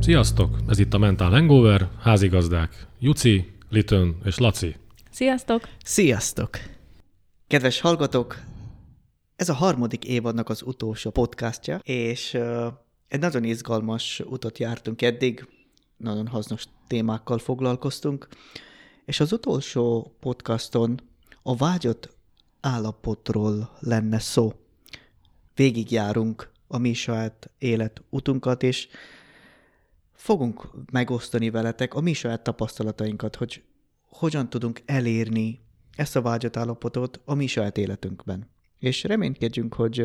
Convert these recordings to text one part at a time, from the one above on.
Sziasztok! Ez itt a Mental Hangover, házigazdák Juci, Litön és Laci. Sziasztok! Sziasztok! Kedves hallgatók, ez a harmadik évadnak az utolsó podcastja, és uh, egy nagyon izgalmas utat jártunk eddig, nagyon hasznos témákkal foglalkoztunk, és az utolsó podcaston a vágyott állapotról lenne szó. Végigjárunk a mi saját élet utunkat, és fogunk megosztani veletek a mi saját tapasztalatainkat, hogy hogyan tudunk elérni ezt a vágyott állapotot a mi saját életünkben. És reménykedjünk, hogy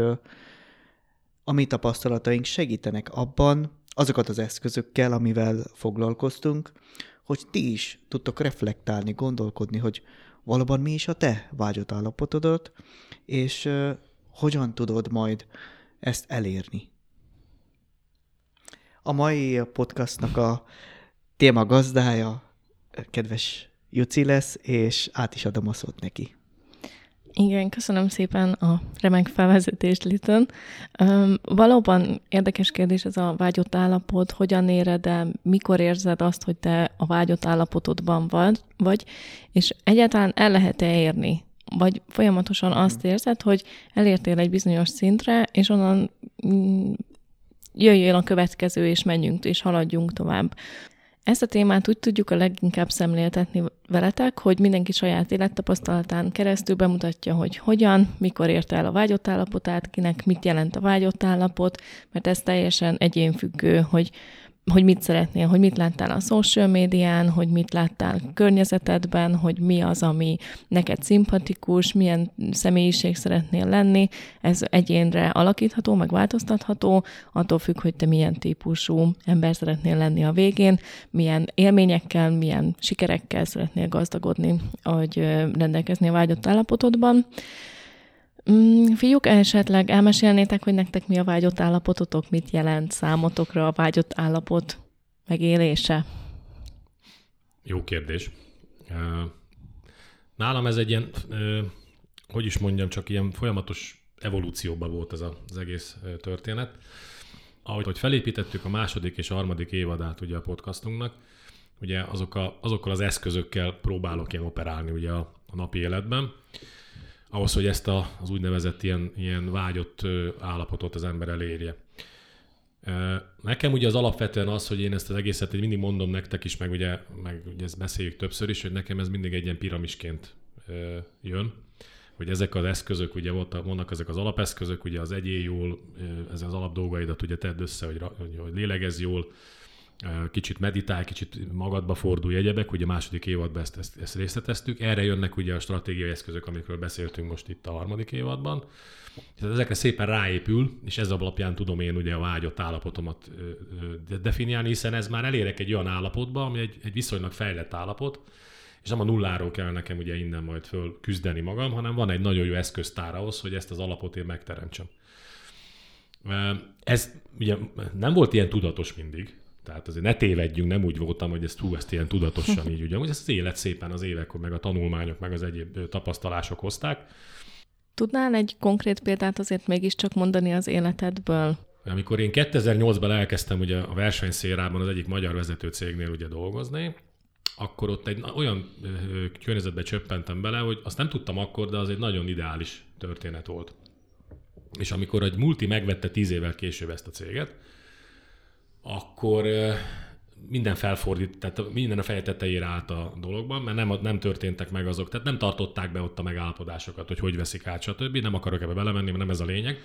a mi tapasztalataink segítenek abban, azokat az eszközökkel, amivel foglalkoztunk, hogy ti is tudtok reflektálni, gondolkodni, hogy valóban mi is a te vágyott állapotodot, és uh, hogyan tudod majd ezt elérni. A mai podcastnak a téma gazdája kedves Juci lesz, és át is adom a szót neki. Igen, köszönöm szépen a remek felvezetést, Liton. Um, valóban érdekes kérdés ez a vágyott állapot, hogyan éred el, mikor érzed azt, hogy te a vágyott állapotodban vagy, és egyáltalán el lehet-e érni? Vagy folyamatosan azt érzed, hogy elértél egy bizonyos szintre, és onnan mm, jöjjön a következő, és menjünk, és haladjunk tovább. Ezt a témát úgy tudjuk a leginkább szemléltetni veletek, hogy mindenki saját élettapasztalatán keresztül bemutatja, hogy hogyan, mikor érte el a vágyott állapotát, kinek mit jelent a vágyott állapot, mert ez teljesen egyénfüggő, hogy hogy mit szeretnél, hogy mit láttál a social médián, hogy mit láttál környezetedben, hogy mi az, ami neked szimpatikus, milyen személyiség szeretnél lenni. Ez egyénre alakítható, meg változtatható, attól függ, hogy te milyen típusú ember szeretnél lenni a végén, milyen élményekkel, milyen sikerekkel szeretnél gazdagodni, hogy rendelkezni a vágyott állapotodban. Mm, fiúk, esetleg elmesélnétek, hogy nektek mi a vágyott állapototok, mit jelent számotokra a vágyott állapot megélése? Jó kérdés. Nálam ez egy ilyen, hogy is mondjam, csak ilyen folyamatos evolúcióban volt ez az egész történet. Ahogy hogy felépítettük a második és a harmadik évadát ugye a podcastunknak, ugye azok a, azokkal az eszközökkel próbálok én operálni ugye a, a napi életben, ahhoz, hogy ezt a, az úgynevezett ilyen, ilyen vágyott állapotot az ember elérje. Nekem ugye az alapvetően az, hogy én ezt az egészet én mindig mondom nektek is, meg ugye, meg ugye ezt beszéljük többször is, hogy nekem ez mindig egy ilyen piramisként jön, hogy ezek az eszközök, ugye vannak ezek az alapeszközök, ugye az egyé jól, ez az alap dolgaidat ugye tedd össze, hogy, hogy lélegez jól, kicsit meditál, kicsit magadba fordulj egyebek, ugye a második évadban ezt, ezt, ezt részleteztük. Erre jönnek ugye a stratégiai eszközök, amikről beszéltünk most itt a harmadik évadban. Tehát ezekre szépen ráépül, és ez alapján tudom én ugye a vágyott állapotomat definiálni, hiszen ez már elérek egy olyan állapotba, ami egy, egy viszonylag fejlett állapot, és nem a nulláról kell nekem ugye innen majd föl küzdeni magam, hanem van egy nagyon jó eszköztár ahhoz, hogy ezt az alapot én megteremtsem. Ez ugye nem volt ilyen tudatos mindig, tehát azért ne tévedjünk, nem úgy voltam, hogy ezt hú, ezt ilyen tudatosan így, ugye, hogy ezt az élet szépen az évek, meg a tanulmányok, meg az egyéb tapasztalások hozták. Tudnál egy konkrét példát azért mégiscsak mondani az életedből? Amikor én 2008-ban elkezdtem ugye a versenyszérában az egyik magyar vezető cégnél ugye dolgozni, akkor ott egy olyan környezetbe csöppentem bele, hogy azt nem tudtam akkor, de az egy nagyon ideális történet volt. És amikor egy multi megvette tíz évvel később ezt a céget, akkor minden felfordít, tehát minden a feje tetejére állt a dologban, mert nem, nem történtek meg azok, tehát nem tartották be ott a megállapodásokat, hogy hogy veszik át, stb. Nem akarok ebbe belemenni, mert nem ez a lényeg.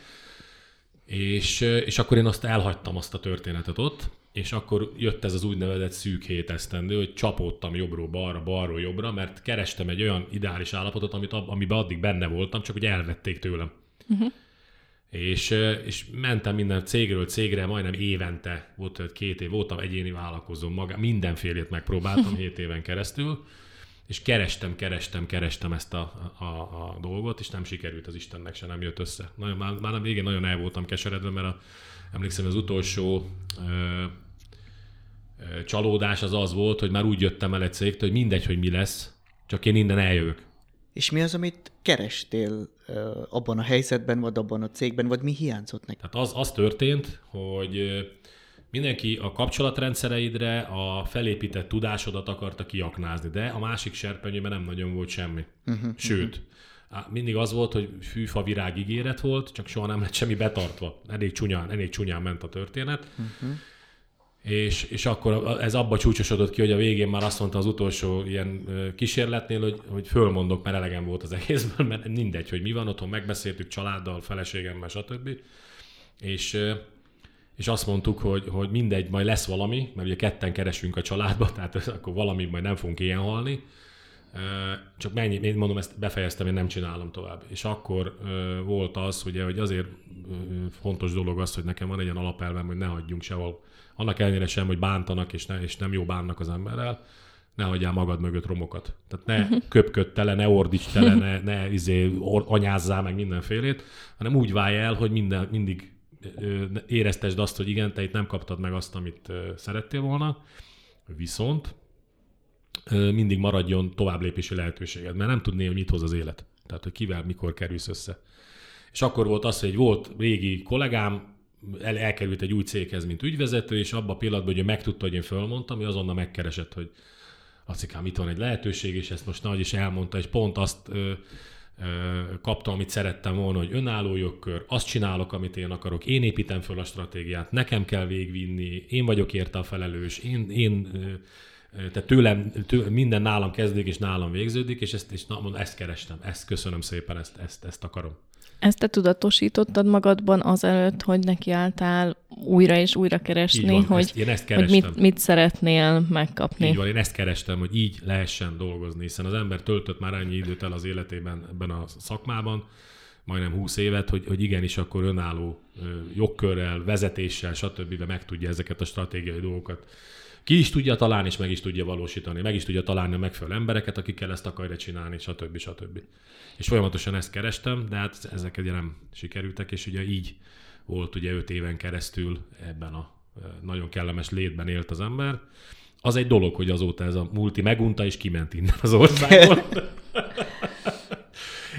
És, és akkor én azt elhagytam azt a történetet ott, és akkor jött ez az úgynevezett szűk hét esztendő, hogy csapódtam jobbról balra, balról jobbra, mert kerestem egy olyan ideális állapotot, amit, amiben addig benne voltam, csak hogy elvették tőlem. Uh-huh. És, és mentem minden cégről cégre, majdnem évente, volt két év, voltam egyéni vállalkozom, maga, mindenfélét megpróbáltam hét éven keresztül, és kerestem, kerestem, kerestem ezt a, a, a dolgot, és nem sikerült az Istennek se, nem jött össze. Nagyon, már, már a végén nagyon el voltam keseredve, mert a, emlékszem, az utolsó ö, ö, csalódás az az volt, hogy már úgy jöttem el egy cégtől, hogy mindegy, hogy mi lesz, csak én innen eljövök. És mi az, amit kerestél abban a helyzetben, vagy abban a cégben, vagy mi hiányzott neki? Tehát az, az történt, hogy mindenki a kapcsolatrendszereidre a felépített tudásodat akarta kiaknázni, de a másik serpenyőben nem nagyon volt semmi. Uh-huh, Sőt, uh-huh. mindig az volt, hogy fűfa virág ígéret volt, csak soha nem lett semmi betartva. Elég csúnyán, elég csúnyán ment a történet. Uh-huh. És, és akkor ez abba csúcsosodott ki, hogy a végén már azt mondta az utolsó ilyen kísérletnél, hogy, hogy fölmondok, mert elegem volt az egészből, mert mindegy, hogy mi van, otthon megbeszéltük családdal, feleségemmel, stb. És, és azt mondtuk, hogy, hogy mindegy, majd lesz valami, mert ugye ketten keresünk a családba, tehát akkor valami majd nem fogunk ilyen halni, csak mennyi, én mondom, ezt befejeztem, én nem csinálom tovább. És akkor volt az, ugye, hogy azért fontos dolog az, hogy nekem van egy ilyen alapelvem, hogy ne hagyjunk sehol annak ellenére sem, hogy bántanak, és, ne, és nem jó bánnak az emberrel, ne hagyjál magad mögött romokat. Tehát ne köpködj tele, ne ordíts tele, ne, ne izé, or, anyázzál meg mindenfélét, hanem úgy válj el, hogy minden, mindig éreztesd azt, hogy igen, te itt nem kaptad meg azt, amit szerettél volna, viszont mindig maradjon továbblépési lehetőséged, mert nem tudné, hogy mit hoz az élet. Tehát, hogy kivel, mikor kerülsz össze. És akkor volt az, hogy volt régi kollégám, el, elkerült egy új céghez, mint ügyvezető, és abban a pillanatban, hogy ő megtudta, hogy én fölmondtam, ő azonnal megkeresett, hogy acikám, itt van egy lehetőség, és ezt most nagy is elmondta, és pont azt ö, ö, kaptam, amit szerettem volna, hogy önálló jogkör, azt csinálok, amit én akarok, én építem föl a stratégiát, nekem kell végvinni, én vagyok érte a felelős, én, én tehát tőlem, tőlem, minden nálam kezdődik, és nálam végződik, és ezt, és na, ezt kerestem, ezt köszönöm szépen, ezt, ezt, ezt akarom. Ezt te tudatosítottad magadban azelőtt, hogy nekiálltál újra és újra keresni, van, hogy, ezt, én ezt hogy mit, mit szeretnél megkapni. Így van, én ezt kerestem, hogy így lehessen dolgozni, hiszen az ember töltött már annyi időt el az életében ebben a szakmában, majdnem 20 évet, hogy, hogy igenis akkor önálló jogkörrel, vezetéssel, stb. meg tudja ezeket a stratégiai dolgokat ki is tudja találni, és meg is tudja valósítani. Meg is tudja találni a megfelelő embereket, akikkel ezt akarja csinálni, stb. stb. És folyamatosan ezt kerestem, de hát ezek ugye nem sikerültek, és ugye így volt ugye öt éven keresztül ebben a nagyon kellemes létben élt az ember. Az egy dolog, hogy azóta ez a multi megunta, és kiment innen az országból.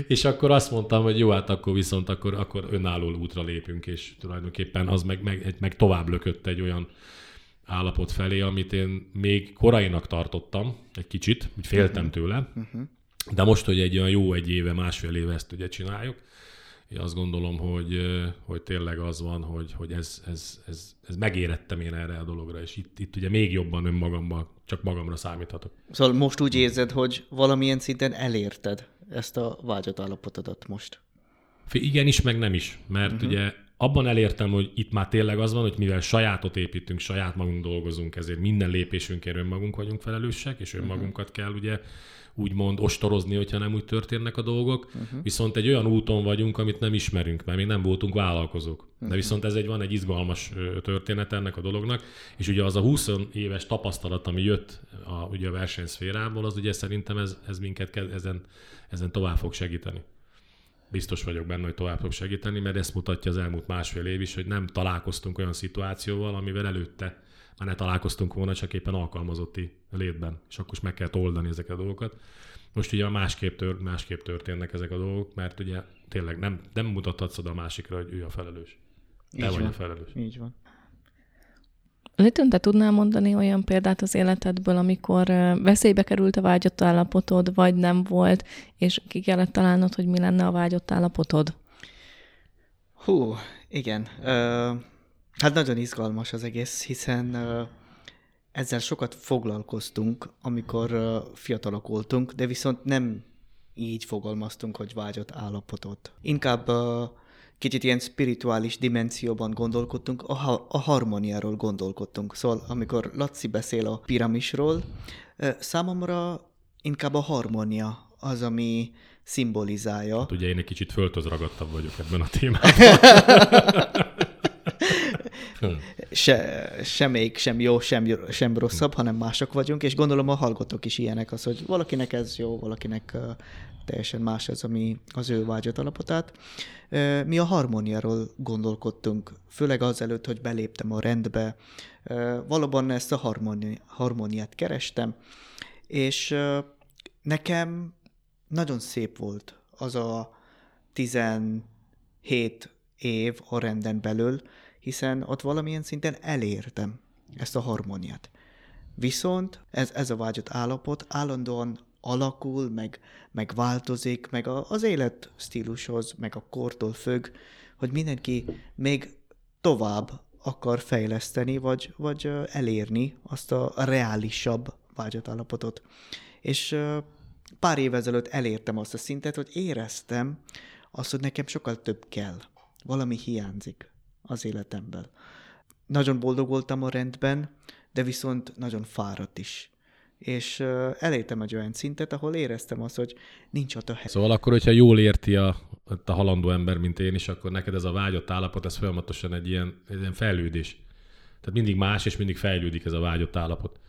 és akkor azt mondtam, hogy jó, hát akkor viszont akkor, akkor önálló útra lépünk, és tulajdonképpen az meg, meg, meg tovább lökött egy olyan állapot felé, amit én még korainak tartottam, egy kicsit, úgy féltem uh-huh. tőle, uh-huh. de most, hogy egy olyan jó egy éve, másfél éve ezt ugye csináljuk, én azt gondolom, hogy, hogy tényleg az van, hogy, hogy ez, ez, ez, ez megérettem én erre a dologra, és itt, itt ugye még jobban önmagamban, csak magamra számíthatok. Szóval most úgy érzed, hogy valamilyen szinten elérted ezt a vágyat állapotodat most? Igen is, meg nem is, mert uh-huh. ugye abban elértem, hogy itt már tényleg az van, hogy mivel sajátot építünk, saját magunk dolgozunk, ezért minden lépésünkért önmagunk vagyunk felelősek, és önmagunkat kell ugye úgymond ostorozni, hogyha nem úgy történnek a dolgok. Uh-huh. Viszont egy olyan úton vagyunk, amit nem ismerünk, mert még nem voltunk vállalkozók. Uh-huh. De viszont ez egy van egy izgalmas történet ennek a dolognak, és ugye az a 20 éves tapasztalat, ami jött a, ugye a versenyszférából, az ugye szerintem ez, ez minket ezen, ezen tovább fog segíteni biztos vagyok benne, hogy tovább fog segíteni, mert ezt mutatja az elmúlt másfél év is, hogy nem találkoztunk olyan szituációval, amivel előtte már ne találkoztunk volna, csak éppen alkalmazotti létben, és akkor is meg kell oldani ezeket a dolgokat. Most ugye másképp, tör, másképp történnek ezek a dolgok, mert ugye tényleg nem, nem mutathatsz oda a másikra, hogy ő a felelős. Te Így vagy van. a felelős. Így van. Litön, te tudnál mondani olyan példát az életedből, amikor veszélybe került a vágyott állapotod, vagy nem volt, és ki kellett találnod, hogy mi lenne a vágyott állapotod? Hú, igen. Uh, hát nagyon izgalmas az egész, hiszen uh, ezzel sokat foglalkoztunk, amikor uh, fiatalok voltunk, de viszont nem így fogalmaztunk, hogy vágyott állapotot. Inkább uh, kicsit ilyen spirituális dimenzióban gondolkodtunk, a, ha- a harmóniáról gondolkodtunk. Szóval amikor Laci beszél a piramisról, számomra inkább a harmónia az, ami szimbolizálja. Hát ugye én egy kicsit földhöz ragadtabb vagyok ebben a témában. se, semmelyik sem jó, sem, sem rosszabb, hanem mások vagyunk, és gondolom a hallgatók is ilyenek az, hogy valakinek ez jó, valakinek teljesen más ez, ami az ő vágyat alapotát. Mi a harmóniáról gondolkodtunk, főleg azelőtt, hogy beléptem a rendbe. Valóban ezt a harmóni, harmóniát kerestem, és nekem nagyon szép volt az a 17 év a renden belül, hiszen ott valamilyen szinten elértem ezt a harmóniát. Viszont ez, ez a vágyott állapot állandóan alakul, meg, meg változik, meg a, az életstílushoz, meg a kortól függ, hogy mindenki még tovább akar fejleszteni, vagy, vagy elérni azt a reálisabb vágyott állapotot. És pár év ezelőtt elértem azt a szintet, hogy éreztem azt, hogy nekem sokkal több kell. Valami hiányzik az életemben. Nagyon boldog voltam a rendben, de viszont nagyon fáradt is. És elértem egy olyan szintet, ahol éreztem azt, hogy nincs ott a hely. Szóval akkor, hogyha jól érti a, a halandó ember, mint én is, akkor neked ez a vágyott állapot, ez folyamatosan egy ilyen, egy ilyen fejlődés. Tehát mindig más, és mindig fejlődik ez a vágyott állapot.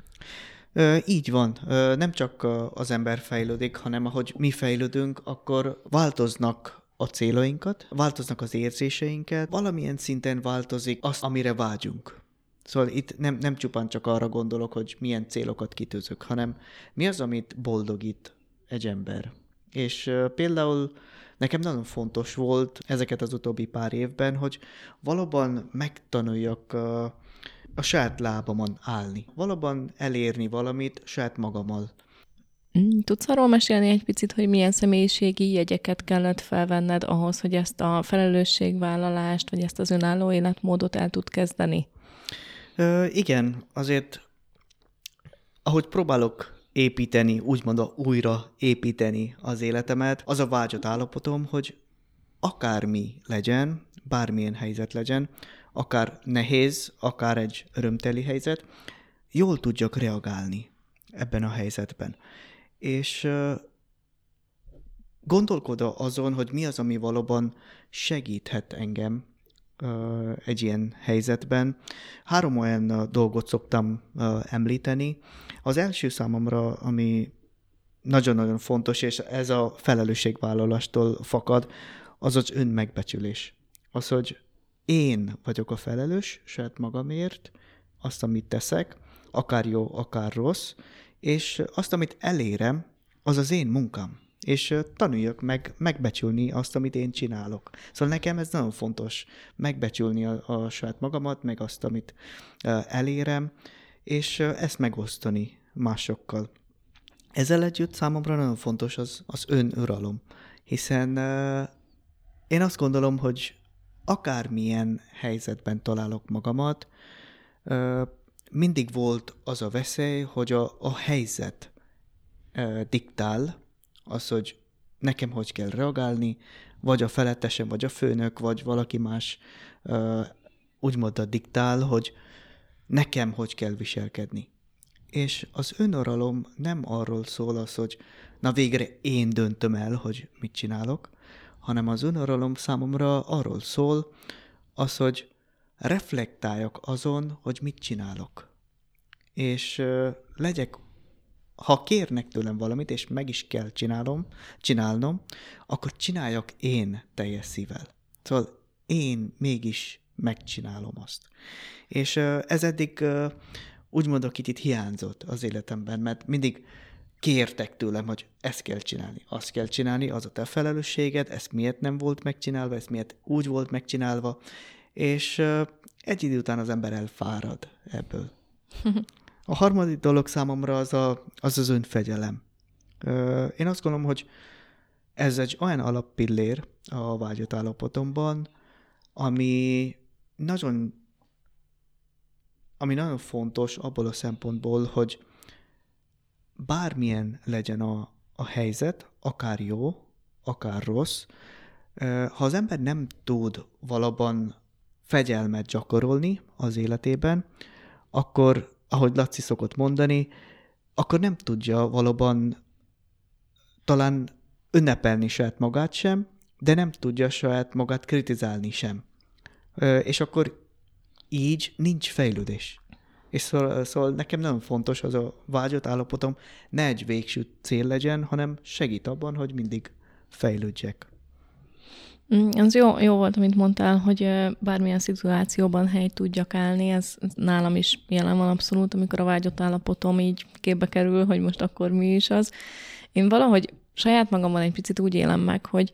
Így van. Nem csak az ember fejlődik, hanem ahogy mi fejlődünk, akkor változnak a célainkat, változnak az érzéseinket, valamilyen szinten változik az, amire vágyunk. Szóval itt nem, nem csupán csak arra gondolok, hogy milyen célokat kitűzök, hanem mi az, amit boldogít egy ember. És például nekem nagyon fontos volt ezeket az utóbbi pár évben, hogy valóban megtanuljak uh, a saját lábamon állni. Valóban elérni valamit saját magammal. Mm, tudsz arról mesélni egy picit, hogy milyen személyiségi jegyeket kellett felvenned ahhoz, hogy ezt a felelősségvállalást, vagy ezt az önálló életmódot el tud kezdeni? Ö, igen, azért ahogy próbálok építeni, úgymond újra építeni az életemet, az a vágyott állapotom, hogy akármi legyen, bármilyen helyzet legyen, akár nehéz, akár egy örömteli helyzet, jól tudjak reagálni ebben a helyzetben. És gondolkodva azon, hogy mi az, ami valóban segíthet engem egy ilyen helyzetben. Három olyan dolgot szoktam említeni. Az első számomra, ami nagyon-nagyon fontos, és ez a felelősségvállalástól fakad, az az önmegbecsülés. Az, hogy én vagyok a felelős saját magamért, azt, amit teszek, akár jó, akár rossz, és azt, amit elérem, az az én munkám. És tanuljak meg megbecsülni azt, amit én csinálok. Szóval nekem ez nagyon fontos, megbecsülni a, a saját magamat, meg azt, amit elérem, és ezt megosztani másokkal. Ezzel együtt számomra nagyon fontos az, az önuralom, hiszen én azt gondolom, hogy akármilyen helyzetben találok magamat, mindig volt az a veszély, hogy a, a helyzet diktál, az, hogy nekem hogy kell reagálni, vagy a felettesem, vagy a főnök, vagy valaki más úgymond a diktál, hogy nekem hogy kell viselkedni. És az önuralom nem arról szól az, hogy na végre én döntöm el, hogy mit csinálok, hanem az önuralom számomra arról szól, az, hogy reflektáljak azon, hogy mit csinálok. És legyek, ha kérnek tőlem valamit, és meg is kell csinálom, csinálnom, akkor csináljak én teljes szívvel. Szóval én mégis megcsinálom azt. És ez eddig uh, úgymond, akit itt hiányzott az életemben, mert mindig kértek tőlem, hogy ezt kell csinálni, azt kell csinálni, az a te felelősséged, ez miért nem volt megcsinálva, ez miért úgy volt megcsinálva, és egy idő után az ember elfárad ebből. A harmadik dolog számomra az a, az, az önfegyelem. Én azt gondolom, hogy ez egy olyan alappillér a vágyott állapotomban, ami nagyon ami nagyon fontos abból a szempontból, hogy bármilyen legyen a, a helyzet, akár jó, akár rossz, ha az ember nem tud valóban fegyelmet gyakorolni az életében, akkor, ahogy Laci szokott mondani, akkor nem tudja valóban talán ünnepelni saját magát sem, de nem tudja saját magát kritizálni sem. És akkor így nincs fejlődés. És szóval, szóval nekem nagyon fontos az a vágyott állapotom, ne egy végső cél legyen, hanem segít abban, hogy mindig fejlődjek. Mm, az jó, jó volt, amit mondtál, hogy bármilyen szituációban hely tudjak állni, ez nálam is jelen van abszolút, amikor a vágyott állapotom így képbe kerül, hogy most akkor mi is az. Én valahogy saját magammal egy picit úgy élem meg, hogy,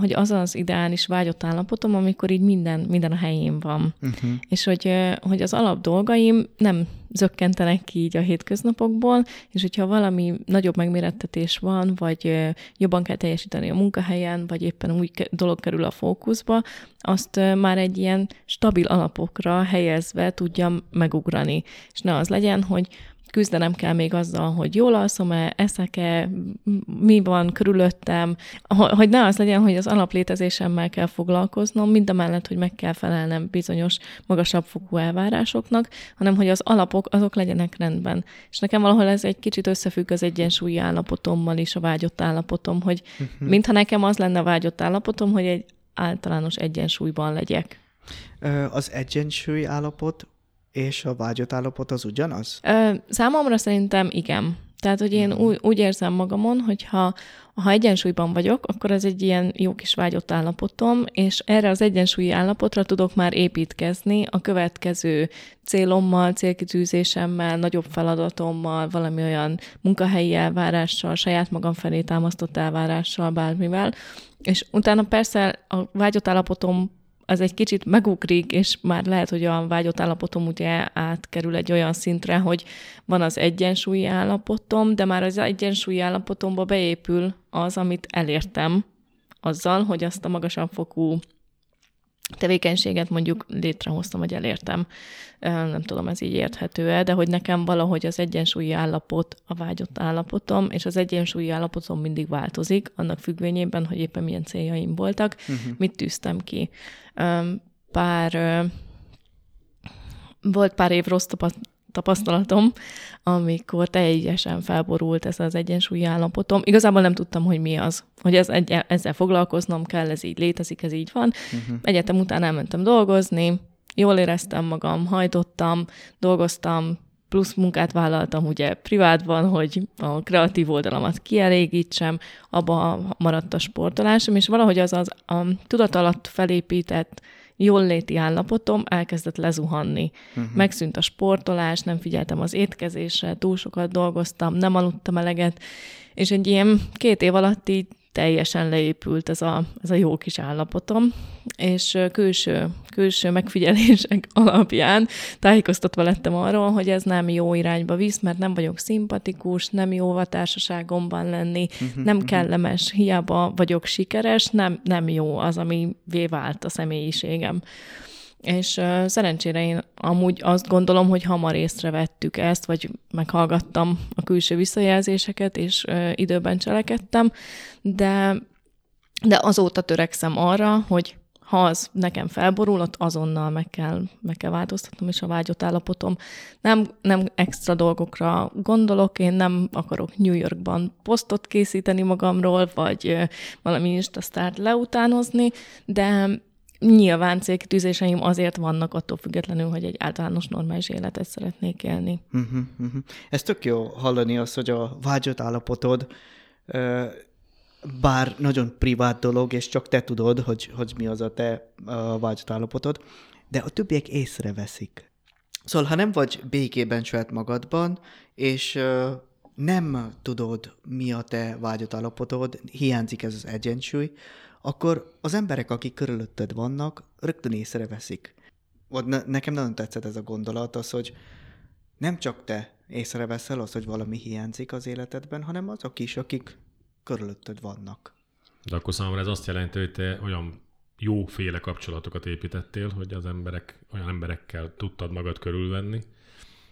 hogy az az ideális vágyott állapotom, amikor így minden, minden a helyén van. Uh-huh. És hogy, hogy az alap dolgaim nem zökkentenek ki így a hétköznapokból, és hogyha valami nagyobb megmérettetés van, vagy jobban kell teljesíteni a munkahelyen, vagy éppen új dolog kerül a fókuszba, azt már egy ilyen stabil alapokra helyezve tudjam megugrani. És ne az legyen, hogy küzdenem kell még azzal, hogy jól alszom-e, eszek-e, mi van körülöttem, hogy ne az legyen, hogy az alaplétezésemmel kell foglalkoznom, mind a mellett, hogy meg kell felelnem bizonyos magasabb fokú elvárásoknak, hanem hogy az alapok azok legyenek rendben. És nekem valahol ez egy kicsit összefügg az egyensúlyi állapotommal is, a vágyott állapotom, hogy uh-huh. mintha nekem az lenne a vágyott állapotom, hogy egy általános egyensúlyban legyek. Az egyensúly állapot és a vágyott állapot az ugyanaz? Ö, számomra szerintem igen. Tehát, hogy én úgy, úgy érzem magamon, hogy ha, ha egyensúlyban vagyok, akkor ez egy ilyen jó kis vágyott állapotom, és erre az egyensúlyi állapotra tudok már építkezni a következő célommal, célkitűzésemmel, nagyobb feladatommal, valami olyan munkahelyi elvárással, saját magam felé támasztott elvárással, bármivel. És utána persze a vágyott állapotom az egy kicsit megugrik, és már lehet, hogy a vágyott állapotom ugye átkerül egy olyan szintre, hogy van az egyensúlyi állapotom, de már az egyensúlyi állapotomba beépül az, amit elértem, azzal, hogy azt a magasabb fokú tevékenységet mondjuk létrehoztam, vagy elértem. Nem tudom, ez így érthető-e, de hogy nekem valahogy az egyensúlyi állapot a vágyott állapotom, és az egyensúlyi állapotom mindig változik, annak függvényében, hogy éppen milyen céljaim voltak, uh-huh. mit tűztem ki. Pár volt pár év rossz tapasztalatom, amikor teljesen felborult ez az egyensúlyi állapotom. Igazából nem tudtam, hogy mi az, hogy ez, egy, ezzel foglalkoznom kell, ez így létezik, ez így van. Uh-huh. Egyetem után elmentem dolgozni, jól éreztem magam, hajtottam, dolgoztam, plusz munkát vállaltam ugye privátban, hogy a kreatív oldalamat kielégítsem, abba maradt a sportolásom, és valahogy az az a tudat alatt felépített jól léti állapotom elkezdett lezuhanni. Uh-huh. Megszűnt a sportolás, nem figyeltem az étkezésre, túl sokat dolgoztam, nem aludtam eleget, és egy ilyen két év alatt így teljesen leépült ez a, ez a jó kis állapotom, és külső, külső megfigyelések alapján tájékoztatva lettem arról, hogy ez nem jó irányba visz, mert nem vagyok szimpatikus, nem jó a társaságomban lenni, uh-huh, nem uh-huh. kellemes, hiába vagyok sikeres, nem, nem jó az, ami vált a személyiségem. És uh, szerencsére én amúgy azt gondolom, hogy hamar észrevettük ezt, vagy meghallgattam a külső visszajelzéseket, és uh, időben cselekedtem, de, de azóta törekszem arra, hogy ha az nekem felborul, ott azonnal meg kell, meg kell változtatnom, és a vágyott állapotom. Nem, nem extra dolgokra gondolok, én nem akarok New Yorkban posztot készíteni magamról, vagy valami instasztárt leutánozni, de nyilván célkitűzéseim azért vannak attól függetlenül, hogy egy általános normális életet szeretnék élni. Uh-huh, uh-huh. Ez tök jó hallani azt, hogy a vágyott állapotod bár nagyon privát dolog, és csak te tudod, hogy, hogy mi az a te a vágyott állapotod, de a többiek észreveszik. Szóval, ha nem vagy békében saját magadban, és nem tudod, mi a te vágyott állapotod, hiányzik ez az egyensúly, akkor az emberek, akik körülötted vannak, rögtön észreveszik. Vagy ne, nekem nagyon tetszett ez a gondolat, az, hogy nem csak te észreveszel az, hogy valami hiányzik az életedben, hanem azok is, akik körülötted vannak. De akkor számomra ez azt jelenti, hogy te olyan jóféle kapcsolatokat építettél, hogy az emberek, olyan emberekkel tudtad magad körülvenni,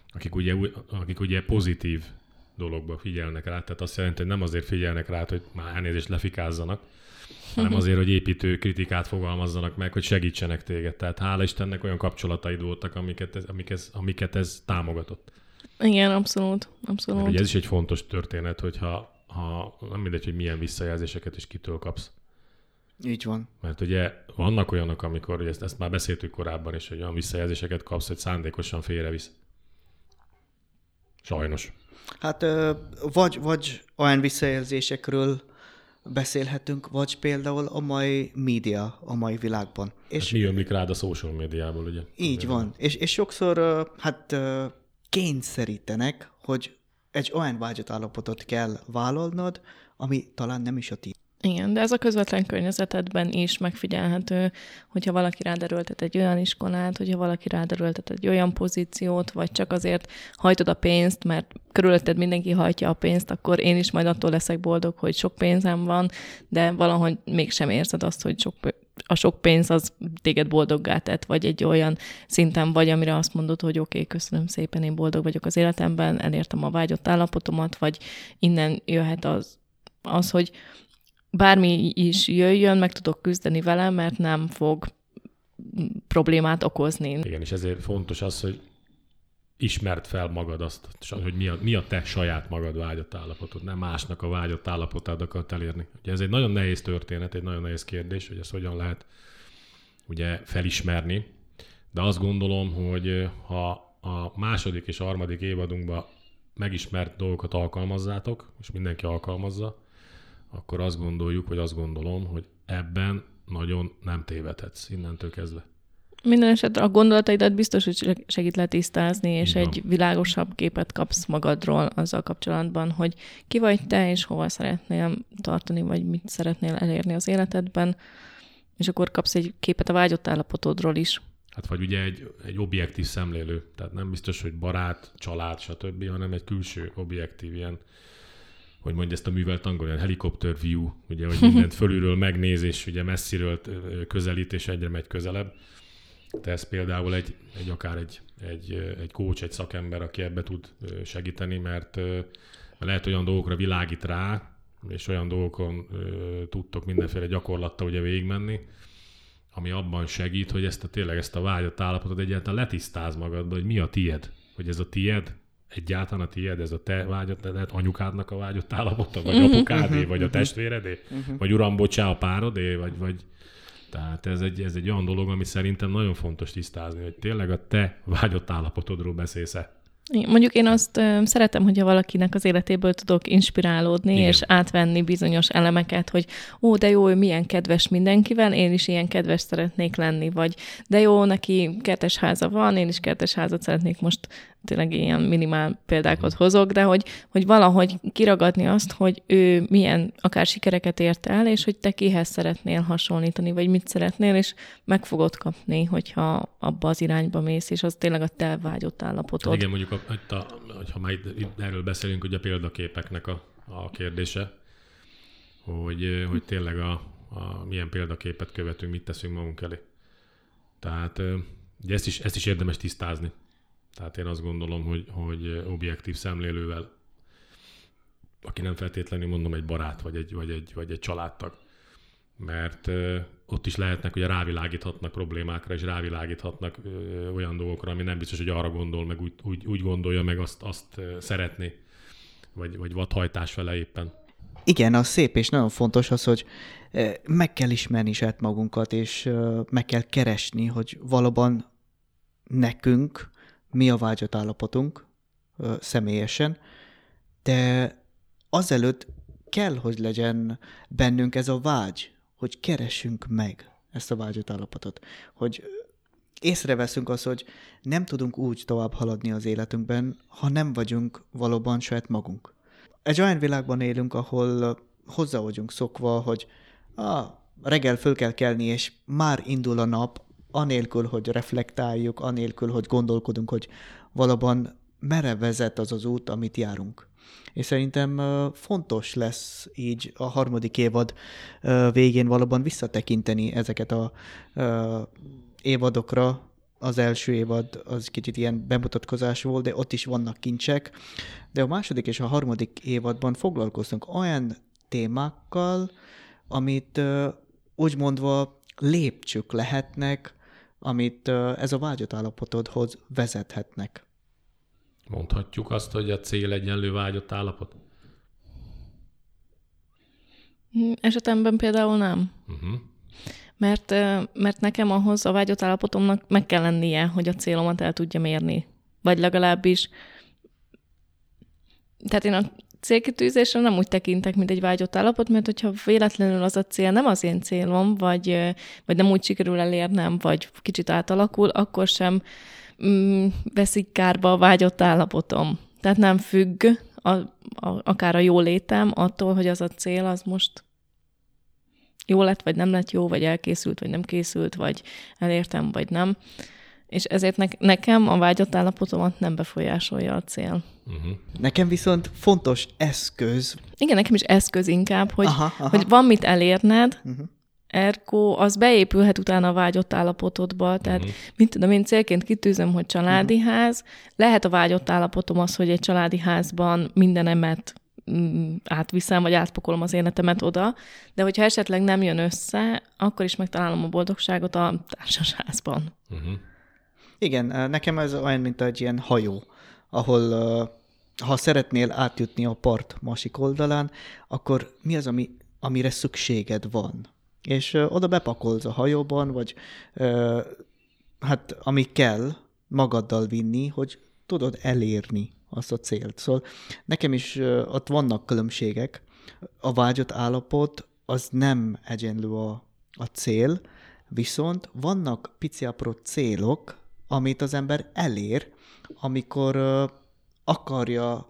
akik ugye, akik ugye pozitív dologba figyelnek rá. Tehát azt jelenti, hogy nem azért figyelnek rá, hogy már elnézést lefikázzanak, hanem azért, hogy építő kritikát fogalmazzanak meg, hogy segítsenek téged. Tehát hála Istennek olyan kapcsolataid voltak, amiket ez, amiket ez, amiket ez támogatott. Igen, abszolút. abszolút. ugye ez is egy fontos történet, hogyha ha nem mindegy, hogy milyen visszajelzéseket is kitől kapsz. Így van. Mert ugye vannak olyanok, amikor, ugye ezt, ezt már beszéltük korábban is, hogy olyan visszajelzéseket kapsz, hogy szándékosan félrevisz. Sajnos. Hát vagy, vagy olyan visszajelzésekről beszélhetünk, vagy például a mai média, a mai világban. És hát mi ömlik rád a social médiából, ugye? Így van. És, és sokszor hát kényszerítenek, hogy egy olyan vágyott állapotot kell vállalnod, ami talán nem is a ti. Igen, de ez a közvetlen környezetedben is megfigyelhető, hogyha valaki ráderőltet egy olyan iskolát, hogyha valaki ráderőltet egy olyan pozíciót, vagy csak azért hajtod a pénzt, mert körülötted mindenki hajtja a pénzt, akkor én is majd attól leszek boldog, hogy sok pénzem van, de valahogy mégsem érzed azt, hogy sok, a sok pénz az téged boldoggá tett, vagy egy olyan szinten vagy, amire azt mondod, hogy oké, okay, köszönöm szépen, én boldog vagyok az életemben, elértem a vágyott állapotomat, vagy innen jöhet az, az hogy bármi is jöjjön, meg tudok küzdeni vele, mert nem fog problémát okozni. Igen, és ezért fontos az, hogy ismert fel magad azt, hogy mi a, mi a te saját magad vágyott állapotod, nem másnak a vágyott állapotát akart elérni. Ugye ez egy nagyon nehéz történet, egy nagyon nehéz kérdés, hogy ezt hogyan lehet ugye felismerni, de azt gondolom, hogy ha a második és harmadik évadunkban megismert dolgokat alkalmazzátok, és mindenki alkalmazza, akkor azt gondoljuk, vagy azt gondolom, hogy ebben nagyon nem tévedhetsz innentől kezdve. Minden esetre a gondolataidat biztos, hogy segít letisztázni, és egy világosabb képet kapsz magadról azzal kapcsolatban, hogy ki vagy te, és hova szeretnél tartani, vagy mit szeretnél elérni az életedben, és akkor kapsz egy képet a vágyott állapotodról is. Hát vagy ugye egy, egy objektív szemlélő, tehát nem biztos, hogy barát, család, stb., hanem egy külső objektív ilyen hogy mondja ezt a művelt angol, ilyen helikopter view, ugye, hogy mindent fölülről megnéz, és ugye messziről közelít, és egyre megy közelebb. Te ez például egy, egy akár egy, egy, egy coach, egy szakember, aki ebbe tud segíteni, mert, mert lehet olyan dolgokra világít rá, és olyan dolgokon tudtok mindenféle gyakorlattal ugye végigmenni, ami abban segít, hogy ezt a tényleg ezt a vágyat állapotot egyáltalán letisztáz magadba, hogy mi a tied, hogy ez a tied, egyáltalán a tiéd, ez a te vágyat, lehet anyukádnak a vágyott állapota, vagy apukádé, vagy a testvéredé, vagy uram, bocsá, a párodé, vagy, vagy tehát ez egy, ez egy olyan dolog, ami szerintem nagyon fontos tisztázni, hogy tényleg a te vágyott állapotodról beszélsz-e. Mondjuk én azt ö, szeretem, hogyha valakinek az életéből tudok inspirálódni, Igen. és átvenni bizonyos elemeket, hogy ó, de jó, ő milyen kedves mindenkivel, én is ilyen kedves szeretnék lenni, vagy de jó, neki kertes háza van, én is kertes házat szeretnék most tényleg ilyen minimál példákat hozok, de hogy, hogy valahogy kiragadni azt, hogy ő milyen akár sikereket ért el, és hogy te kihez szeretnél hasonlítani, vagy mit szeretnél, és meg fogod kapni, hogyha abba az irányba mész, és az tényleg a te vágyott állapotod. Igen, mondjuk, a, ha már erről beszélünk, ugye a példaképeknek a, a kérdése, hogy, hogy tényleg a, a milyen példaképet követünk, mit teszünk magunk elé. Tehát ugye ezt is, ezt is érdemes tisztázni. Tehát én azt gondolom, hogy, hogy objektív szemlélővel, aki nem feltétlenül mondom egy barát, vagy egy, vagy egy, vagy egy családtag, mert ö, ott is lehetnek, hogy rávilágíthatnak problémákra, és rávilágíthatnak ö, olyan dolgokra, ami nem biztos, hogy arra gondol, meg úgy, úgy, úgy gondolja, meg azt, azt szeretné, vagy, vagy vadhajtás vele éppen. Igen, az szép és nagyon fontos az, hogy meg kell ismerni saját magunkat, és meg kell keresni, hogy valóban nekünk mi a vágyott állapotunk személyesen, de azelőtt kell, hogy legyen bennünk ez a vágy, hogy keresünk meg ezt a vágyott állapotot, hogy észreveszünk azt, hogy nem tudunk úgy tovább haladni az életünkben, ha nem vagyunk valóban saját magunk. Egy olyan világban élünk, ahol hozzá vagyunk szokva, hogy ah, reggel föl kell kelni, és már indul a nap, anélkül, hogy reflektáljuk, anélkül, hogy gondolkodunk, hogy valóban merre vezet az az út, amit járunk. És szerintem fontos lesz így a harmadik évad végén valóban visszatekinteni ezeket a évadokra. Az első évad az kicsit ilyen bemutatkozás volt, de ott is vannak kincsek. De a második és a harmadik évadban foglalkoztunk olyan témákkal, amit úgy mondva lépcsők lehetnek amit ez a vágyott állapotodhoz vezethetnek. Mondhatjuk azt, hogy a cél egyenlő vágyott állapot? Hm, esetemben például nem. Uh-huh. Mert, mert nekem ahhoz a vágyott állapotomnak meg kell lennie, hogy a célomat el tudja mérni. Vagy legalábbis tehát én a célkitűzésre nem úgy tekintek, mint egy vágyott állapot, mert hogyha véletlenül az a cél nem az én célom, vagy, vagy nem úgy sikerül elérnem, vagy kicsit átalakul, akkor sem mm, veszik kárba a vágyott állapotom. Tehát nem függ a, a, akár a jó létem attól, hogy az a cél az most jó lett, vagy nem lett jó, vagy elkészült, vagy nem készült, vagy elértem, vagy nem. És ezért ne, nekem a vágyott állapotomat nem befolyásolja a cél. Uh-huh. Nekem viszont fontos eszköz. Igen, nekem is eszköz inkább, hogy, Aha, aha. hogy van mit elérned, Uh-huh. ergo az beépülhet utána a vágyott állapotodba, tehát Mhm. uh-huh. mint tudom, én célként kitűzöm, hogy családi uh-huh. ház, lehet a vágyott állapotom az, hogy egy családi házban mindenemet mm, átviszem, vagy átpakolom az életemet oda, de hogyha esetleg nem jön össze, akkor is megtalálom a boldogságot a társasházban. Uh-huh. Igen, nekem ez olyan, mint egy ilyen hajó, ahol ha szeretnél átjutni a part másik oldalán, akkor mi az, ami, amire szükséged van? És oda bepakolsz a hajóban, vagy hát ami kell magaddal vinni, hogy tudod elérni azt a célt. Szóval nekem is ott vannak különbségek. A vágyott állapot az nem egyenlő a, a cél, viszont vannak pici apró célok, amit az ember elér, amikor akarja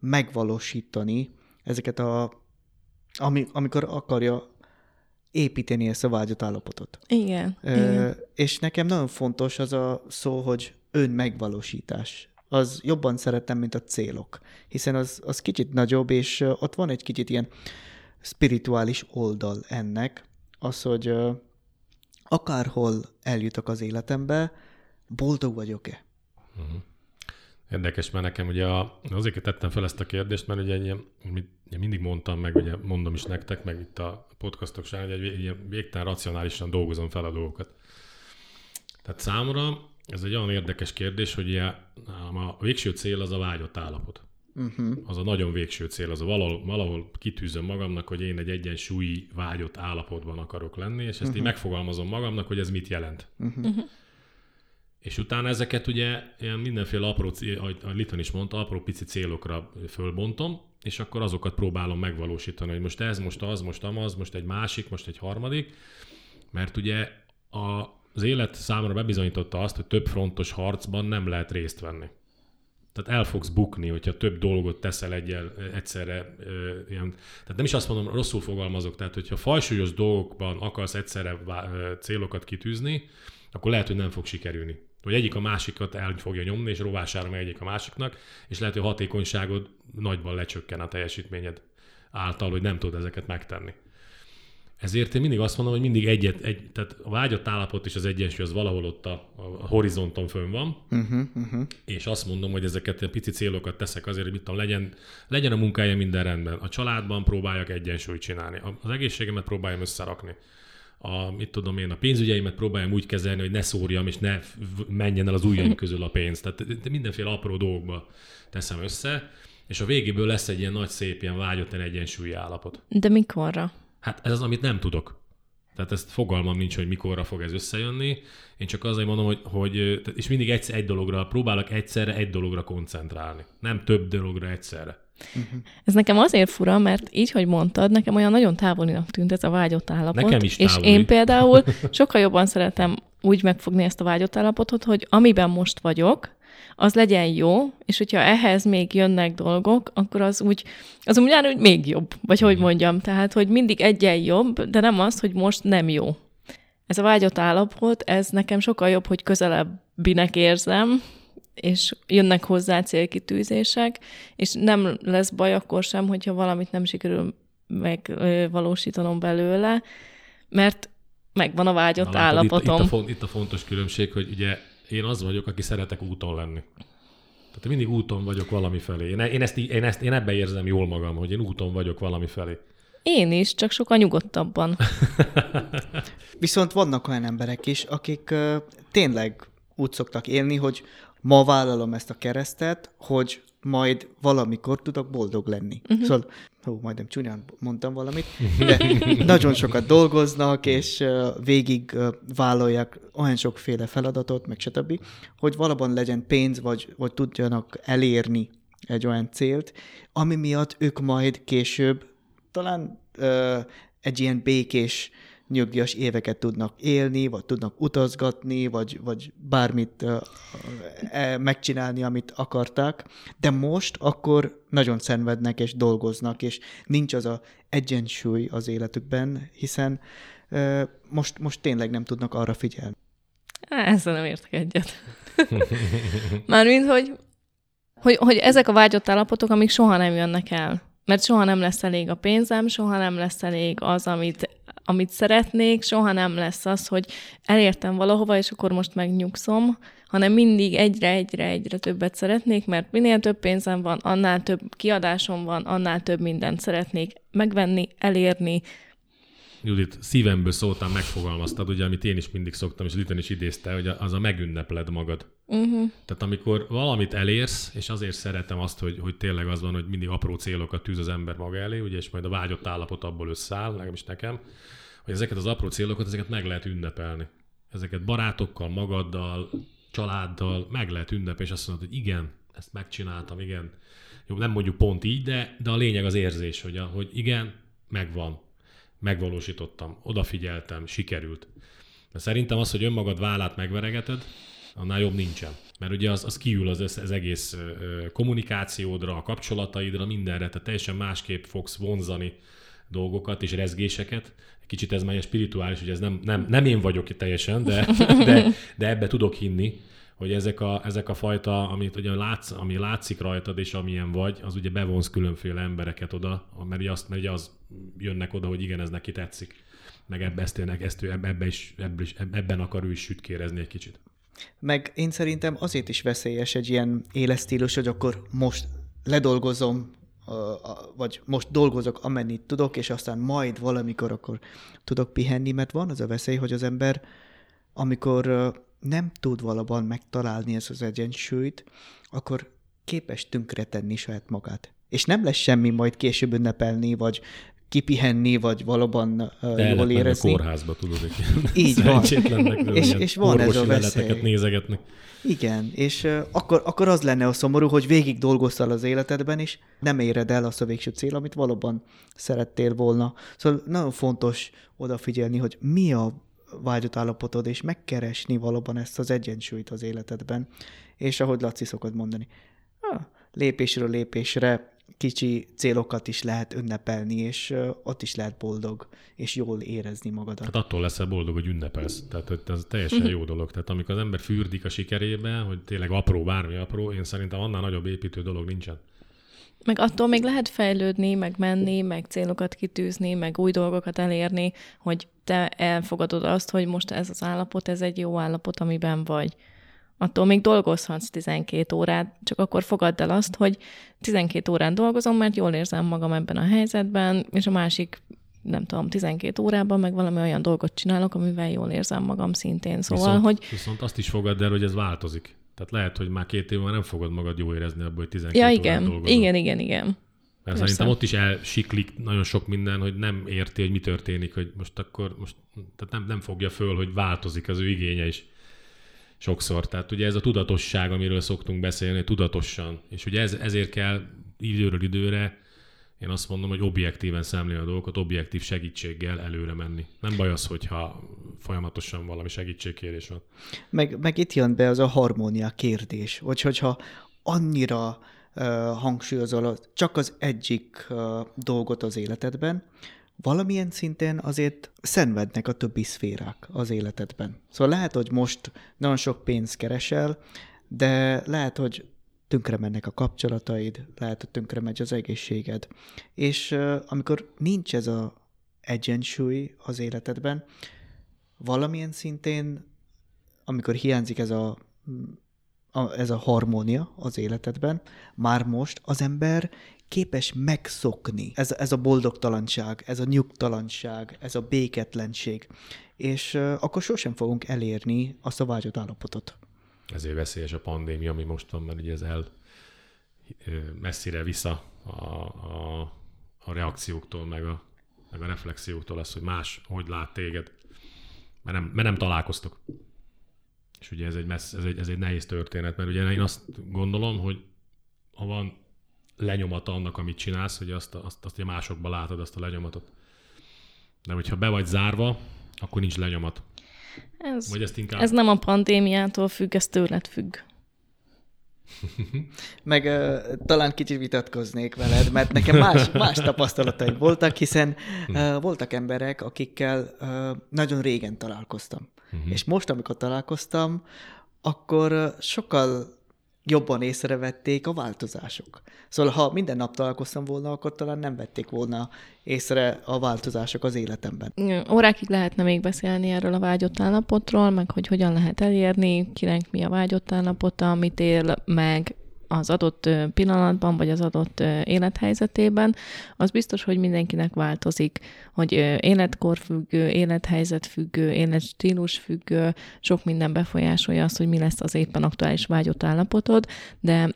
megvalósítani ezeket a, ami, amikor akarja építeni ezt a vágyott állapotot. Igen, Ö, igen. és nekem nagyon fontos az a szó, hogy önmegvalósítás. Az jobban szeretem, mint a célok, hiszen az, az kicsit nagyobb, és ott van egy kicsit ilyen spirituális oldal ennek, az, hogy akárhol eljutok az életembe, boldog vagyok-e? Érdekes, mert nekem ugye a, azért tettem fel ezt a kérdést, mert ugye, ilyen, mit, ugye mindig mondtam, meg ugye mondom is nektek, meg itt a podcastok során, hogy egy ilyen végtelen racionálisan dolgozom fel a dolgokat. Tehát számomra ez egy olyan érdekes kérdés, hogy ugye, a végső cél az a vágyott állapot. Uh-huh. Az a nagyon végső cél, az a valahol, valahol kitűzöm magamnak, hogy én egy egyensúlyi vágyott állapotban akarok lenni, és ezt uh-huh. így megfogalmazom magamnak, hogy ez mit jelent. Uh-huh. És utána ezeket ugye ilyen mindenféle apró, ahogy Liton is mondta, apró pici célokra fölbontom, és akkor azokat próbálom megvalósítani, hogy most ez, most az, most amaz, most egy másik, most egy harmadik, mert ugye a, az élet számomra bebizonyította azt, hogy több frontos harcban nem lehet részt venni. Tehát el fogsz bukni, hogyha több dolgot teszel egyel, egyszerre. Ö, ilyen, tehát nem is azt mondom, rosszul fogalmazok, tehát hogyha fajsúlyos dolgokban akarsz egyszerre célokat kitűzni, akkor lehet, hogy nem fog sikerülni. Hogy egyik a másikat el fogja nyomni, és rovására megy egyik a másiknak, és lehet, hogy a hatékonyságod nagyban lecsökken a teljesítményed által, hogy nem tudod ezeket megtenni. Ezért én mindig azt mondom, hogy mindig egyet, egy, tehát a vágyott állapot és az egyensúly az valahol ott a, a horizonton fönn van, Uh-huh. Uh-huh. és azt mondom, hogy ezeket ilyen pici célokat teszek azért, hogy mit tudom, legyen, legyen a munkája minden rendben. A családban próbáljak egyensúlyt csinálni. A- Az egészségemet próbáljam összerakni. A, mit tudom én, a pénzügyeimet próbáljam úgy kezelni, hogy ne szórjam, és ne menjen el az ujjaim közül a pénz. Tehát de mindenféle apró dolgokba teszem össze, és a végéből lesz egy ilyen nagy, szép, ilyen vágyott egyensúlyi állapot. De mikorra? Hát ez az, amit nem tudok. Tehát ezt fogalmam nincs, hogy mikorra fog ez összejönni. Én csak azért mondom, hogy, hogy és mindig egy, egy dologra, próbálok egyszerre egy dologra koncentrálni. Nem több dologra egyszerre. Ez nekem azért fura, mert így, hogy mondtad, nekem olyan nagyon távolinak tűnt ez a vágyott állapot. Nekem is És távoli. én például sokkal jobban szeretem úgy megfogni ezt a vágyott állapotot, hogy amiben most vagyok, az legyen jó, és hogyha ehhez még jönnek dolgok, akkor az úgy, az úgy jár, hogy még jobb, vagy hogy mondjam. Tehát, hogy mindig egyen jobb, de nem az, hogy most nem jó. Ez a vágyott állapot, ez nekem sokkal jobb, hogy közelebbinek érzem, és jönnek hozzá célkitűzések, és nem lesz baj akkor sem, hogyha valamit nem sikerül megvalósítanom belőle, mert megvan a vágyott Na, látod, itt, állapotom. itt, a, itt a fontos különbség, hogy ugye én az vagyok, aki szeretek úton lenni. Tehát én mindig úton vagyok valami felé. Én, én, ezt, én, ezt, én ebben érzem jól magam, hogy én úton vagyok valami felé. Én is, csak sokkal nyugodtabban. Viszont vannak olyan emberek is, akik uh, tényleg úgy szoktak élni, hogy ma vállalom ezt a keresztet, hogy majd valamikor tudok boldog lenni. Uh-huh. Szóval, hú, majdnem csúnyán mondtam valamit, de nagyon sokat dolgoznak, és uh, végig uh, vállalják olyan sokféle feladatot, meg stb., hogy valóban legyen pénz, vagy, vagy tudjanak elérni egy olyan célt, ami miatt ők majd később talán uh, egy ilyen békés nyugdíjas éveket tudnak élni, vagy tudnak utazgatni, vagy, vagy bármit uh, megcsinálni, amit akarták, de most akkor nagyon szenvednek és dolgoznak, és nincs az a egyensúly az életükben, hiszen most, most tényleg nem tudnak arra figyelni. Ezzel nem értek egyet. Mármint, hogy, hogy, hogy ezek a vágyott állapotok, amik soha nem jönnek el. Mert soha nem lesz elég a pénzem, soha nem lesz elég az, amit, amit szeretnék, soha nem lesz az, hogy elértem valahova, és akkor most megnyugszom, hanem mindig egyre, egyre, egyre többet szeretnék, mert minél több pénzem van, annál több kiadásom van, annál több mindent szeretnék megvenni, elérni, Judit, szívemből szóltam, megfogalmaztad, ugye, amit én is mindig szoktam, és Liten is idézte, hogy az a megünnepled magad. Uh-huh. Tehát amikor valamit elérsz, és azért szeretem azt, hogy, hogy tényleg az van, hogy mindig apró célokat tűz az ember maga elé, ugye, és majd a vágyott állapot abból összeáll, legalábbis nekem, hogy ezeket az apró célokat, ezeket meg lehet ünnepelni. Ezeket barátokkal, magaddal, családdal meg lehet ünnepelni, és azt mondod, hogy igen, ezt megcsináltam, igen. Jó, nem mondjuk pont így, de, de a lényeg az érzés, hogy, a, hogy igen, megvan, megvalósítottam, odafigyeltem, sikerült. De szerintem az, hogy önmagad vállát megveregeted, annál jobb nincsen. Mert ugye az, az kiül az, az egész kommunikációdra, a kapcsolataidra, mindenre, tehát teljesen másképp fogsz vonzani dolgokat és rezgéseket. Kicsit ez már spirituális, hogy ez nem, nem, nem én vagyok itt teljesen, de, de, de ebbe tudok hinni, hogy ezek a, ezek a fajta, amit ugye látsz, ami látszik rajtad, és amilyen vagy, az ugye bevonz különféle embereket oda, mert ugye, azt, mert ugye az jönnek oda, hogy igen, ez neki tetszik. Meg ebbe ezt tényleg, ezt ő ebbe is, ebbe is, ebben akar ő is sütkérezni egy kicsit. Meg én szerintem azért is veszélyes egy ilyen életstílus, hogy akkor most ledolgozom, vagy most dolgozok, amennyit tudok, és aztán majd valamikor akkor tudok pihenni, mert van az a veszély, hogy az ember, amikor nem tud valaban megtalálni ezt az egyensúlyt, akkor képes tönkretenni saját magát. És nem lesz semmi majd később ünnepelni, vagy kipihenni, vagy valóban uh, jól érezni. a kórházba, tudod, Így van. és, és van ez a veszély. nézegetnek. Igen, és uh, akkor, akkor az lenne a szomorú, hogy végig dolgoztál az életedben, és nem éred el azt a végső cél, amit valóban szerettél volna. Szóval nagyon fontos odafigyelni, hogy mi a vágyott állapotod, és megkeresni valóban ezt az egyensúlyt az életedben. És ahogy Laci szokott mondani, lépésről lépésre kicsi célokat is lehet ünnepelni, és ott is lehet boldog, és jól érezni magadat. Hát attól leszel boldog, hogy ünnepelsz. Tehát hogy ez teljesen jó dolog. Tehát amikor az ember fürdik a sikerébe, hogy tényleg apró, bármi apró, én szerintem annál nagyobb építő dolog nincsen. Meg attól még lehet fejlődni, meg menni, meg célokat kitűzni, meg új dolgokat elérni, hogy te elfogadod azt, hogy most ez az állapot, ez egy jó állapot, amiben vagy. Attól még dolgozhatsz 12 órát, csak akkor fogadd el azt, hogy 12 órán dolgozom, mert jól érzem magam ebben a helyzetben, és a másik nem tudom, 12 órában meg valami olyan dolgot csinálok, amivel jól érzem magam szintén. Szóval, viszont, hogy... Viszont azt is fogadd el, hogy ez változik. Tehát lehet, hogy már két év már nem fogod magad jó érezni abból, hogy 12 ja, igen. dolgozol. igen, igen, igen. Mert Persze. szerintem ott is elsiklik nagyon sok minden, hogy nem érti, hogy mi történik, hogy most akkor, most, tehát nem, nem fogja föl, hogy változik az ő igénye is sokszor. Tehát ugye ez a tudatosság, amiről szoktunk beszélni, tudatosan. És ugye ez, ezért kell időről időre én azt mondom, hogy objektíven szemlélni a dolgokat, objektív segítséggel előre menni. Nem baj az, hogyha folyamatosan valami segítségkérés van. Meg, meg itt jön be az a harmónia kérdés, vagy hogyha annyira uh, hangsúlyozol csak az egyik uh, dolgot az életedben, valamilyen szinten azért szenvednek a többi szférák az életedben. Szóval lehet, hogy most nagyon sok pénzt keresel, de lehet, hogy tönkre mennek a kapcsolataid, lehet, hogy tönkre megy az egészséged. És amikor nincs ez a egyensúly az életedben, valamilyen szintén, amikor hiányzik ez a, ez a harmónia az életedben, már most az ember képes megszokni ez, ez a boldogtalanság, ez a nyugtalanság, ez a béketlenség, és akkor sosem fogunk elérni azt a vágyott állapotot. Ezért veszélyes a pandémia, ami most van, mert ugye ez el messzire vissza a, a, a reakcióktól, meg a, meg a reflexióktól az, hogy más hogy lát téged, mert nem, mert nem találkoztok. És ugye ez egy, messz, ez, egy, ez egy nehéz történet, mert ugye én azt gondolom, hogy ha van lenyomata annak, amit csinálsz, hogy azt, azt, azt, azt másokban látod, azt a lenyomatot. De hogyha be vagy zárva, akkor nincs lenyomat. Ez, Vagy ezt inkább... ez nem a pandémiától függ, ez tőled függ. Meg uh, talán kicsit vitatkoznék veled, mert nekem más, más tapasztalataim voltak, hiszen uh, voltak emberek, akikkel uh, nagyon régen találkoztam. Uh-huh. És most, amikor találkoztam, akkor sokkal jobban észrevették a változások. Szóval ha minden nap találkoztam volna, akkor talán nem vették volna észre a változások az életemben. Órákig lehetne még beszélni erről a vágyott állapotról, meg hogy hogyan lehet elérni, kinek mi a vágyott állapota, amit él meg az adott pillanatban, vagy az adott élethelyzetében, az biztos, hogy mindenkinek változik, hogy életkor függő, élethelyzet függő, életstílus függő, sok minden befolyásolja azt, hogy mi lesz az éppen aktuális vágyott állapotod, de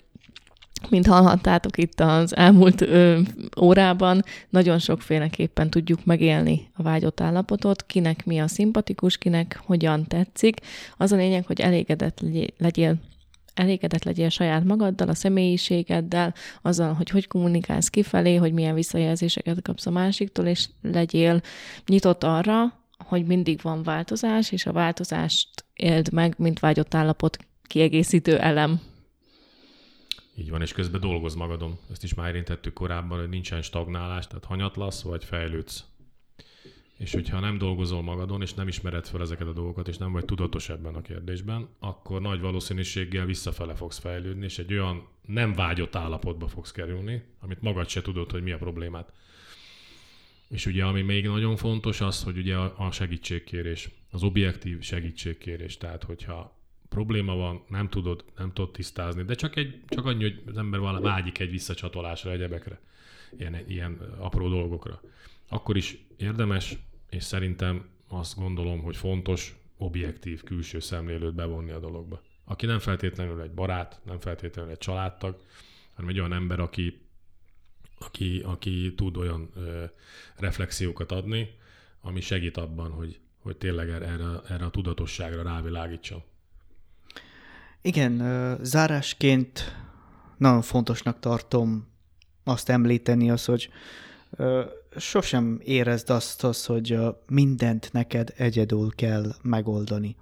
mint hallhattátok itt az elmúlt ö, órában, nagyon sokféleképpen tudjuk megélni a vágyott állapotot, kinek mi a szimpatikus, kinek hogyan tetszik. Az a lényeg, hogy elégedett legyél elégedett legyél saját magaddal, a személyiségeddel, azzal, hogy hogy kommunikálsz kifelé, hogy milyen visszajelzéseket kapsz a másiktól, és legyél nyitott arra, hogy mindig van változás, és a változást éld meg, mint vágyott állapot kiegészítő elem. Így van, és közben dolgoz magadon. Ezt is már érintettük korábban, hogy nincsen stagnálás, tehát hanyatlasz, vagy fejlődsz. És hogyha nem dolgozol magadon, és nem ismered fel ezeket a dolgokat, és nem vagy tudatos ebben a kérdésben, akkor nagy valószínűséggel visszafele fogsz fejlődni, és egy olyan nem vágyott állapotba fogsz kerülni, amit magad se tudod, hogy mi a problémát. És ugye ami még nagyon fontos az, hogy ugye a segítségkérés, az objektív segítségkérés, tehát hogyha probléma van, nem tudod, nem tudod tisztázni, de csak, egy, csak annyi, hogy az ember vágyik egy visszacsatolásra, egyebekre, ilyen, ilyen apró dolgokra. Akkor is érdemes, és szerintem azt gondolom, hogy fontos, objektív, külső szemlélőt bevonni a dologba. Aki nem feltétlenül egy barát, nem feltétlenül egy családtag, hanem egy olyan ember, aki, aki, aki tud olyan ö, reflexiókat adni, ami segít abban, hogy, hogy tényleg erre, erre a tudatosságra rávilágítson. Igen, zárásként nagyon fontosnak tartom azt említeni, az, hogy sosem érezd azt, az, hogy mindent neked egyedül kell megoldani.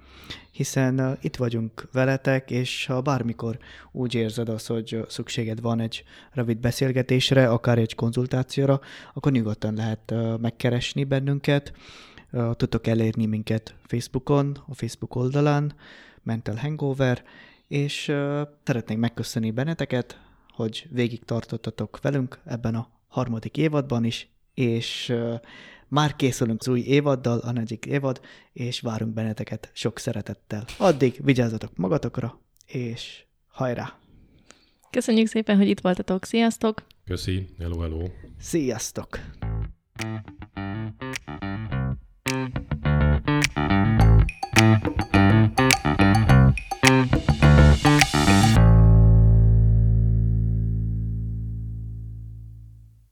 Hiszen itt vagyunk veletek, és ha bármikor úgy érzed azt, hogy szükséged van egy rövid beszélgetésre, akár egy konzultációra, akkor nyugodtan lehet megkeresni bennünket. Tudtok elérni minket Facebookon, a Facebook oldalán, Mental Hangover, és szeretnénk megköszönni benneteket, hogy végig tartottatok velünk ebben a harmadik évadban is, és már készülünk az új évaddal, a negyedik évad, és várunk benneteket sok szeretettel. Addig vigyázzatok magatokra, és hajrá! Köszönjük szépen, hogy itt voltatok. Sziasztok! Köszi, hello, hello! Sziasztok!